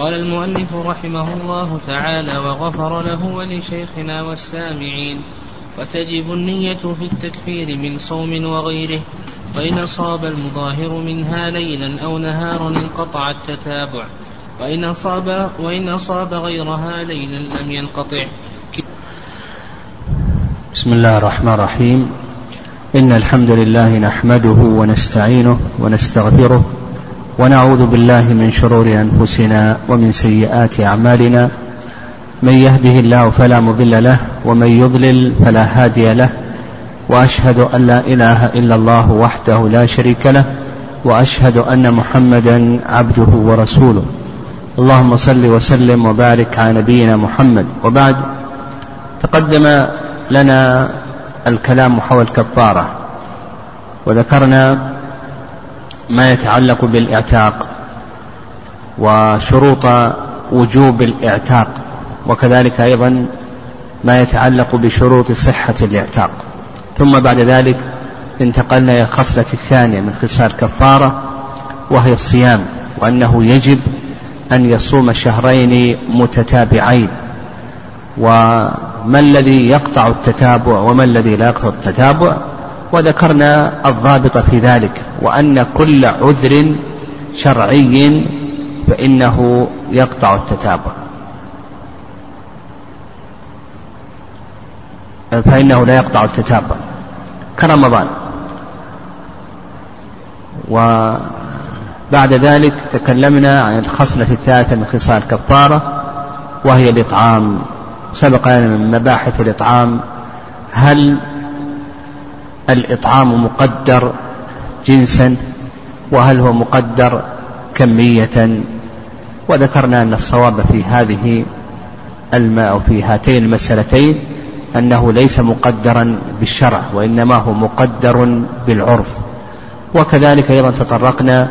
قال المؤلف رحمه الله تعالى وغفر له ولشيخنا والسامعين وتجب النية في التكفير من صوم وغيره وإن صاب المظاهر منها ليلا أو نهارا انقطع التتابع وإن أصاب وإن أصاب غيرها ليلا لم ينقطع. بسم الله الرحمن الرحيم. إن الحمد لله نحمده ونستعينه ونستغفره ونعوذ بالله من شرور أنفسنا ومن سيئات أعمالنا. من يهده الله فلا مضل له ومن يضلل فلا هادي له. وأشهد أن لا إله إلا الله وحده لا شريك له وأشهد أن محمدا عبده ورسوله. اللهم صل وسلم وبارك على نبينا محمد. وبعد تقدم لنا الكلام حول الكفارة. وذكرنا ما يتعلق بالإعتاق وشروط وجوب الإعتاق وكذلك أيضا ما يتعلق بشروط صحة الإعتاق. ثم بعد ذلك انتقلنا إلى الخصلة الثانية من خصال الكفارة وهي الصيام وأنه يجب أن يصوم شهرين متتابعين. وما الذي يقطع التتابع وما الذي لا يقطع التتابع؟ وذكرنا الضابط في ذلك وأن كل عذر شرعي فإنه يقطع التتابع. فإنه لا يقطع التتابع. كرمضان. وبعد ذلك تكلمنا عن الخصلة الثالثة من خصال الكفارة وهي الإطعام. سبق لنا من مباحث الإطعام هل الإطعام مقدر جنسا وهل هو مقدر كمية؟ وذكرنا أن الصواب في هذه الماء في هاتين المسألتين أنه ليس مقدرا بالشرع وإنما هو مقدر بالعرف. وكذلك أيضا تطرقنا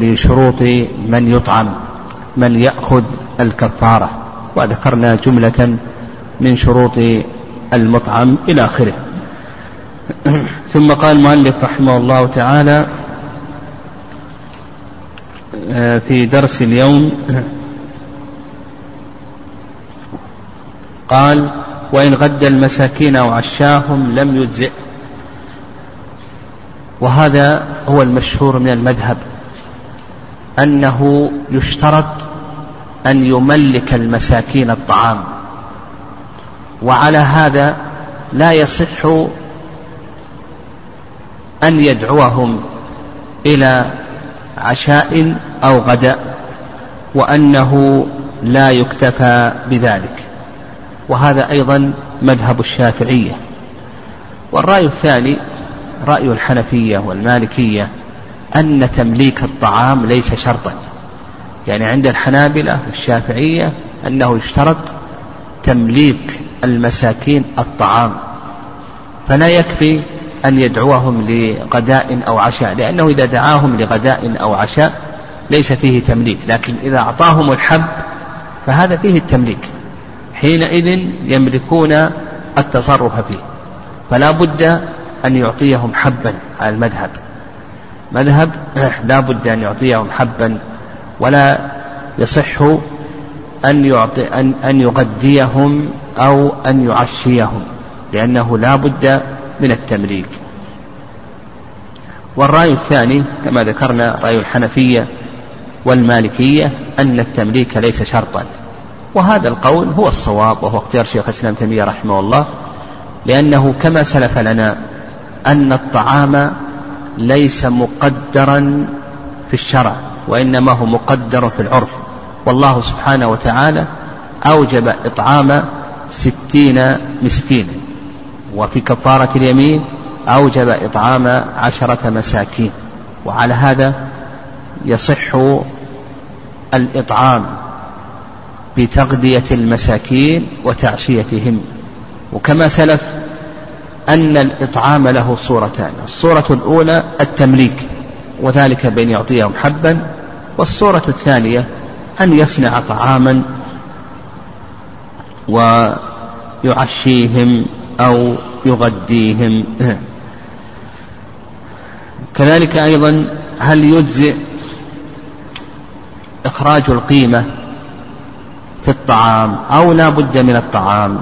لشروط من يطعم من يأخذ الكفارة. وذكرنا جملة من شروط المطعم إلى آخره. ثم قال المؤلف رحمه الله تعالى آه، في درس اليوم قال وإن غد المساكين أو عشاهم لم يجزئ وهذا هو المشهور من المذهب أنه يشترط أن يملك المساكين الطعام وعلى هذا لا يصح أن يدعوهم إلى عشاء أو غداء وأنه لا يكتفى بذلك. وهذا أيضا مذهب الشافعية. والرأي الثاني رأي الحنفية والمالكية أن تمليك الطعام ليس شرطا. يعني عند الحنابلة والشافعية أنه يشترط تمليك المساكين الطعام. فلا يكفي أن يدعوهم لغداء أو عشاء لأنه إذا دعاهم لغداء أو عشاء ليس فيه تمليك لكن إذا أعطاهم الحب فهذا فيه التمليك حينئذ يملكون التصرف فيه فلا بد أن يعطيهم حبا على المذهب. مذهب لا بد أن يعطيهم حبا ولا يصح أن يعطي أن أن يغديهم أو أن يعشيهم لأنه لا بد من التمليك. والرأي الثاني كما ذكرنا رأي الحنفية والمالكية أن التمليك ليس شرطا. وهذا القول هو الصواب وهو اختيار شيخ الإسلام تيمية رحمه الله لأنه كما سلف لنا أن الطعام ليس مقدرا في الشرع وإنما هو مقدر في العرف. والله سبحانه وتعالى أوجب إطعام ستين مسكينا. وفي كفارة اليمين أوجب إطعام عشرة مساكين. وعلى هذا يصح الإطعام بتغذية المساكين وتعشيتهم. وكما سلف أن الإطعام له صورتان الصورة الأولى التمليك وذلك بأن يعطيهم حبا والصورة الثانية أن يصنع طعاما ويعشيهم. أو يغديهم. كذلك أيضا هل يجزئ إخراج القيمة في الطعام أو لا بد من الطعام؟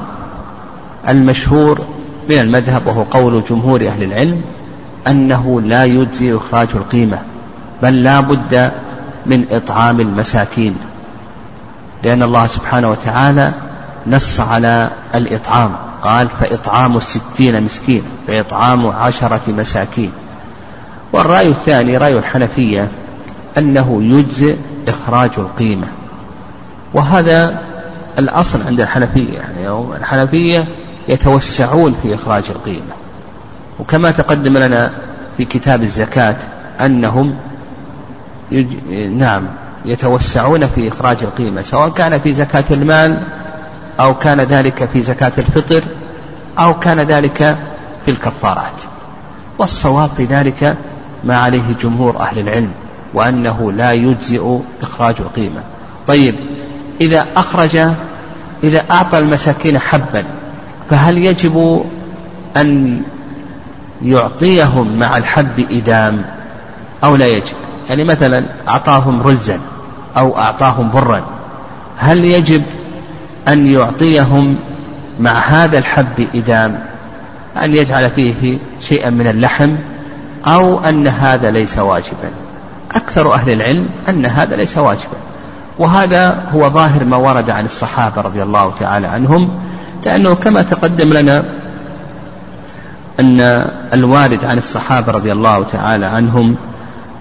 المشهور من المذهب وهو قول جمهور أهل العلم أنه لا يجزي إخراج القيمة بل لا بد من إطعام المساكين لأن الله سبحانه وتعالى نص على الإطعام. قال فإطعام الستين مسكين فإطعام عشرة مساكين. والرأي الثاني رأي الحنفية أنه يجزئ إخراج القيمة. وهذا الأصل عند الحنفية يعني الحنفية يتوسعون في إخراج القيمة. وكما تقدم لنا في كتاب الزكاة أنهم يج... نعم يتوسعون في إخراج القيمة سواء كان في زكاة المال أو كان ذلك في زكاة الفطر أو كان ذلك في الكفارات. والصواب في ذلك ما عليه جمهور أهل العلم وأنه لا يجزئ إخراج القيمة طيب إذا أخرج إذا أعطى المساكين حبا فهل يجب أن يعطيهم مع الحب إدام أو لا يجب؟ يعني مثلا أعطاهم رزا أو أعطاهم برا هل يجب أن يعطيهم مع هذا الحب إدام أن يجعل فيه شيئا من اللحم أو أن هذا ليس واجبا. أكثر أهل العلم أن هذا ليس واجبا. وهذا هو ظاهر ما ورد عن الصحابة رضي الله تعالى عنهم لأنه كما تقدم لنا أن الوارد عن الصحابة رضي الله تعالى عنهم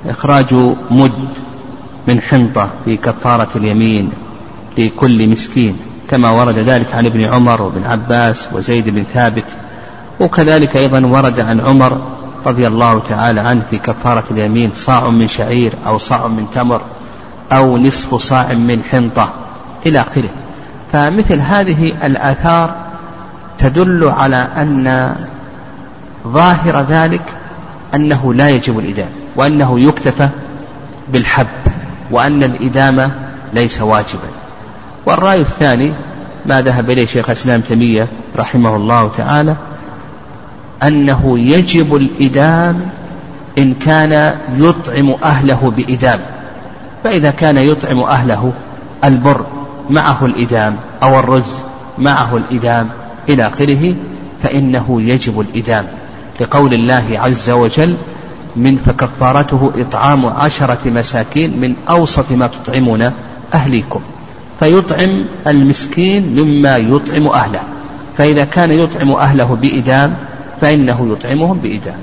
إخراج مد من حنطة في كفارة اليمين لكل مسكين. كما ورد ذلك عن ابن عمر وابن عباس وزيد بن ثابت وكذلك أيضا ورد عن عمر رضي الله تعالى عنه في كفارة اليمين صاع من شعير أو صاع من تمر أو نصف صاع من حنطة إلى آخره. فمثل هذه الآثار تدل على أن ظاهر ذلك أنه لا يجب الإدامة وأنه يكتفى بالحب وأن الإدامة ليس واجبا. والرأي الثاني ما ذهب إليه شيخ الإسلام تيمية رحمه الله تعالى أنه يجب الإدام إن كان يطعم أهله بإدام. فإذا كان يطعم أهله البر معه الإدام أو الرز معه الإدام إلى آخره فإنه يجب الإدام. لقول الله عز وجل من فكفارته إطعام عشرة مساكين من أوسط ما تطعمون أهليكم. فيطعم المسكين مما يطعم أهله. فإذا كان يطعم أهله بإدام فإنه يطعمهم بإدام.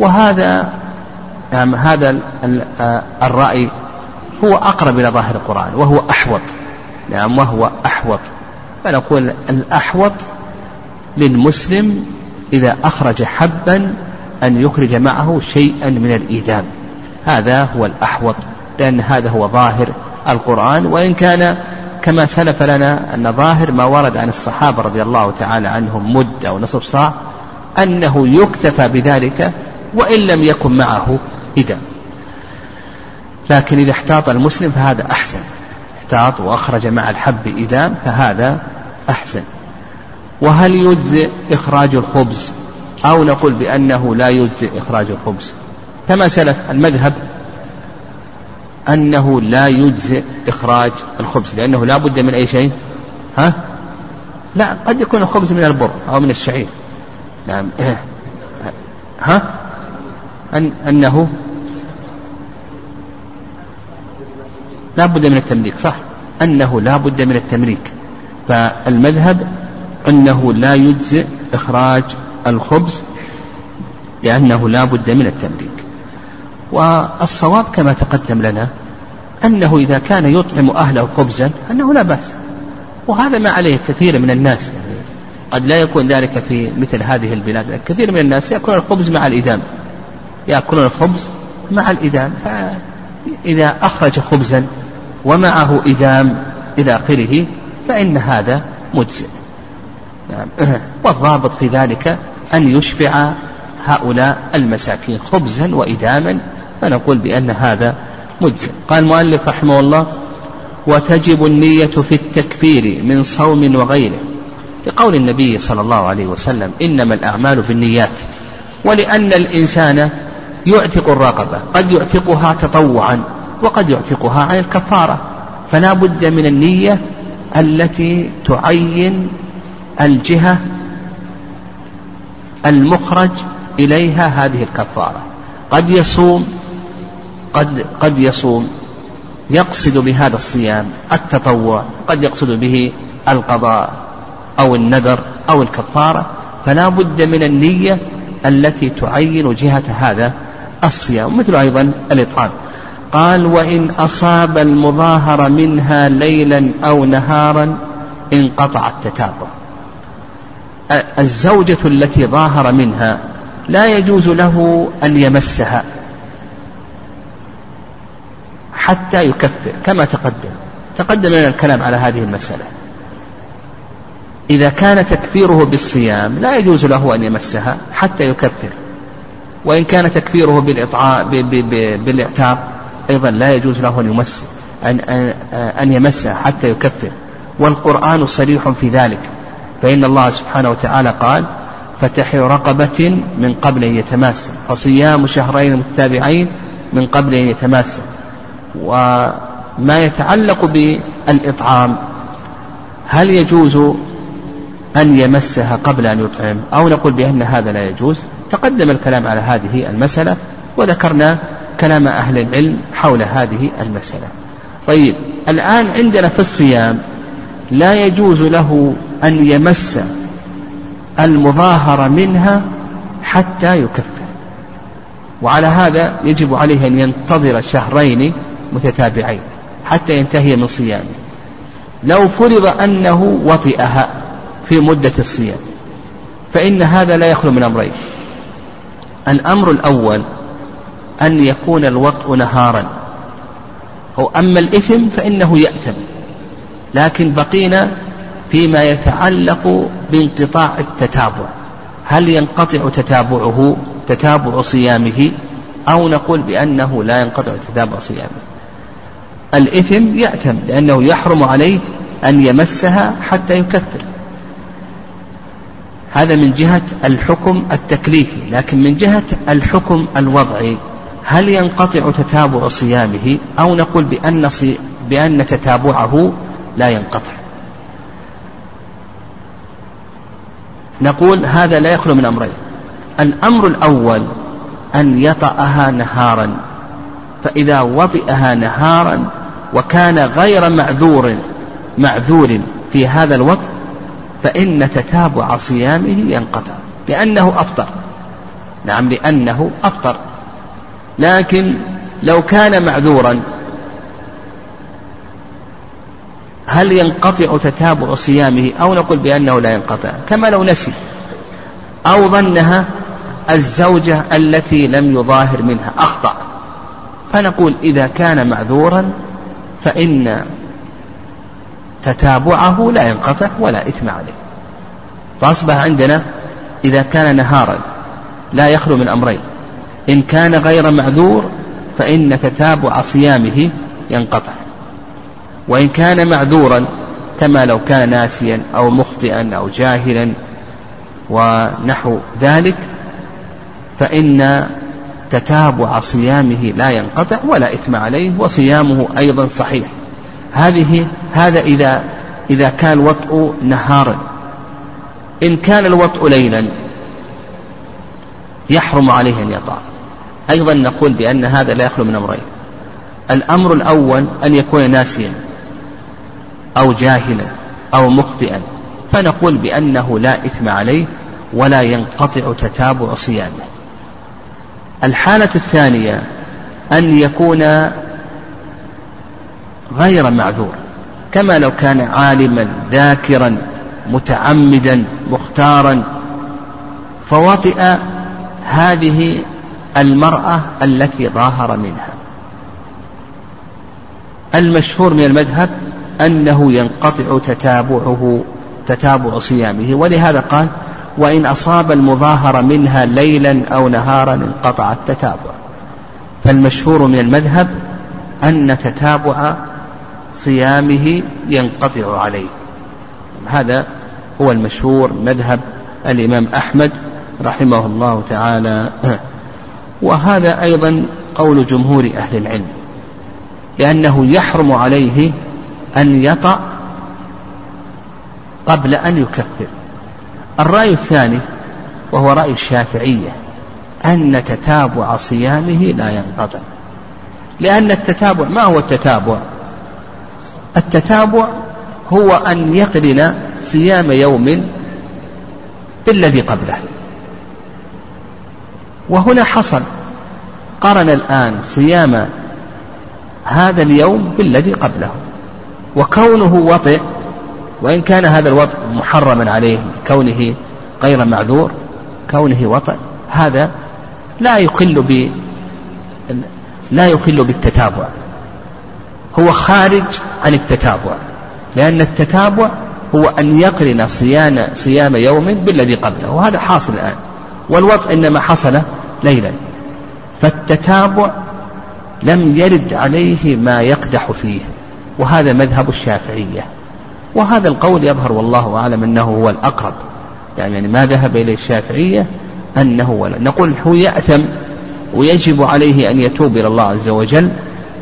وهذا نعم هذا الرأي هو أقرب إلى ظاهر القرآن وهو أحوط. نعم وهو أحوط. فنقول الأحوط للمسلم إذا أخرج حبا أن يخرج معه شيئا من الإيدام هذا هو الأحوط لأن هذا هو ظاهر القرآن وإن كان كما سلف لنا أن ظاهر ما ورد عن الصحابة رضي الله تعالى عنهم مد أو نصف صاع أنه يكتفى بذلك وإن لم يكن معه إدام لكن إذا احتاط المسلم فهذا أحسن. احتاط وأخرج مع الحب إدام فهذا أحسن. وهل يجزئ إخراج الخبز؟ أو نقول بأنه لا يجزئ إخراج الخبز. كما سلف المذهب أنه لا يجزئ إخراج الخبز لأنه لا بد من أي شيء؟ ها؟ لا قد يكون الخبز من البر أو من الشعير. نعم. ها؟ أن أنه لا بد من التمليك صح. أنه لا بد من التمليك. فالمذهب أنه لا يجزئ إخراج الخبز لأنه لا بد من التمليك. والصواب كما تقدم لنا أنه إذا كان يطعم أهله خبزا أنه لا بأس. وهذا ما عليه كثير من الناس. قد لا يكون ذلك في مثل هذه البلاد. كثير من الناس يأكلون الخبز مع الإدام. يأكلون الخبز مع الإدام. إذا أخرج خبزا ومعه إدام إلى آخره فإن هذا مجزئ. والضابط في ذلك أن يشبع هؤلاء المساكين خبزا وإداما فنقول بأن هذا مجزئ. قال المؤلف رحمه الله وتجب النية في التكفير من صوم وغيره. لقول النبي صلى الله عليه وسلم إنما الأعمال بالنيات ولأن الإنسان يعتق الرقبة قد يعتقها تطوعا وقد يعتقها عن الكفارة. فلا بد من النية التي تعين الجهة المخرج إليها هذه الكفارة. قد يصوم قد قد يصوم يقصد بهذا الصيام التطوع قد يقصد به القضاء أو النذر أو الكفارة فلا بد من النية التي تعين جهة هذا الصيام مثل أيضا الإطعام. قال وإن أصاب المظاهر منها ليلا أو نهارا انقطع التتابع. الزوجة التي ظاهر منها لا يجوز له أن يمسها. حتى يكفر كما تقدم. تقدم لنا الكلام على هذه المسألة. إذا كان تكفيره بالصيام لا يجوز له أن يمسها حتى يكفر. وإن كان تكفيره بالإعتاق أيضا لا يجوز له أن يمس أن, أن يمسها حتى يكفر. والقرآن صريح في ذلك. فإن الله سبحانه وتعالى قال فتح رقبة من قبل أن يتماسى فصيام شهرين متتابعين من قبل أن يتماسى وما يتعلق بالإطعام هل يجوز أن يمسها قبل أن يطعم؟ أو نقول بأن هذا لا يجوز. تقدم الكلام على هذه المسألة وذكرنا كلام أهل العلم حول هذه المسألة. طيب الآن عندنا في الصيام لا يجوز له أن يمس المظاهر منها حتى يكفر. وعلى هذا يجب عليه أن ينتظر شهرين متتابعين حتى ينتهي من صيامه. لو فرض أنه وطئها في مدة الصيام فإن هذا لا يخلو من أمرين. الأمر الأول أن يكون الوطء نهارا. أو أما الإثم فإنه يأثم. لكن بقينا فيما يتعلق بانقطاع التتابع. هل ينقطع تتابعه تتابع صيامه أو نقول بأنه لا ينقطع تتابع صيامه؟ الإثم يأثم لأنه يحرم عليه أن يمسها حتى يكفر. هذا من جهة الحكم التكليفي لكن من جهة الحكم الوضعي هل ينقطع تتابع صيامه؟ أو نقول بأن, صي... بأن تتابعه لا ينقطع. نقول هذا لا يخلو من أمرين. الأمر الأول أن يطأها نهارا فإذا وطئها نهارا وكان غير معذور معذور في هذا الوطء فإن تتابع صيامه ينقطع لأنه أفطر نعم لأنه أفطر لكن لو كان معذورا هل ينقطع تتابع صيامه؟ أو نقول بأنه لا ينقطع كما لو نسي. أو ظنها الزوجة التي لم يظاهر منها أخطأ. فنقول إذا كان معذورا فإن تتابعه لا ينقطع ولا إثم عليه. فأصبح عندنا إذا كان نهارا لا يخلو من أمرين. إن كان غير معذور فإن تتابع صيامه ينقطع. وإن كان معذورا كما لو كان ناسيا أو مخطئا أو جاهلا ونحو ذلك فإن تتابع صيامه لا ينقطع ولا إثم عليه وصيامه أيضا صحيح. هذه هذا إذا إذا كان الوطء نهارا. إن كان الوطء ليلا يحرم عليه أن يطع أيضا نقول بأن هذا لا يخلو من أمرين. الأمر الأول أن يكون ناسيا أو جاهلا أو مخطئا. فنقول بأنه لا إثم عليه ولا ينقطع تتابع صيامه. الحالة الثانية أن يكون غير معذور كما لو كان عالما ذاكرا متعمدا مختارا. فوطئ هذه المرأة التي ظاهر منها. المشهور من المذهب أنه ينقطع تتابعه تتابع صيامه ولهذا قال وإن أصاب المظاهر منها ليلا أو نهارا انقطع التتابع. فالمشهور من المذهب أن تتابع صيامه ينقطع عليه. هذا هو المشهور مذهب الإمام أحمد رحمه الله تعالى. وهذا أيضا قول جمهور أهل العلم لأنه يحرم عليه أن يطأ قبل أن يكفر. الرأي الثاني وهو رأي الشافعية أن تتابع صيامه لا ينقطع. لأن التتابع ما هو التتابع؟ التتابع هو أن يقرن صيام يوم بالذي قبله. وهنا حصل قرن الآن صيام هذا اليوم بالذي قبله وكونه وطئ وإن كان هذا الوطء محرما عليه كونه غير معذور كونه وطئ هذا لا يخل ب لا يخل بالتتابع. هو خارج عن التتابع لأن التتابع هو أن يقرن صيام صيام يوم بالذي قبله وهذا حاصل الآن. والوطء إنما حصل ليلا. فالتتابع لم يرد عليه ما يقدح فيه وهذا مذهب الشافعية. وهذا القول يظهر والله أعلم أنه هو الأقرب. يعني ما ذهب إليه الشافعية أنه ولا نقول هو يأثم ويجب عليه أن يتوب إلى الله عز وجل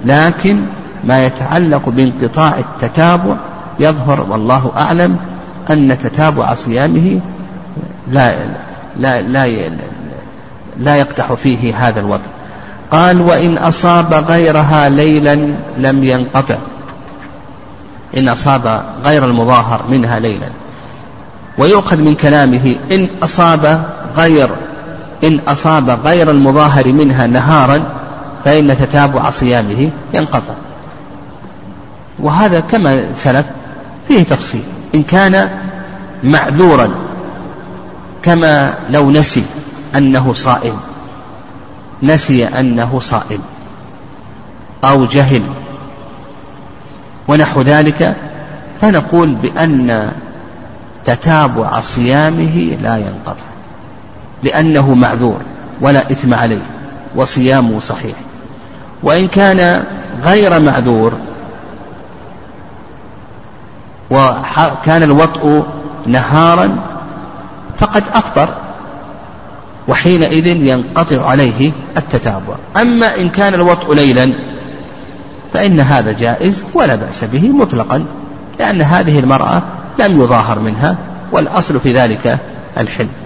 لكن ما يتعلق بانقطاع التتابع يظهر والله أعلم أن تتابع صيامه لا لا لا لا يقدح فيه هذا الوضع. قال وإن أصاب غيرها ليلا لم ينقطع. إن أصاب غير المظاهر منها ليلا. ويؤخذ من كلامه إن أصاب غير إن أصاب غير المظاهر منها نهارا فإن تتابع صيامه ينقطع. وهذا كما سلف فيه تفصيل. إن كان معذورا كما لو نسي أنه صائم نسي أنه صائم أو جهل ونحو ذلك فنقول بأن تتابع صيامه لا ينقطع لأنه معذور ولا إثم عليه وصيامه صحيح. وإن كان غير معذور وكان الوطء نهارا فقد أفطر وحينئذ ينقطع عليه التتابع. أما إن كان الوطء ليلا فإن هذا جائز ولا بأس به مطلقا لأن هذه المرأة لم يظاهر منها والأصل في ذلك الحلم.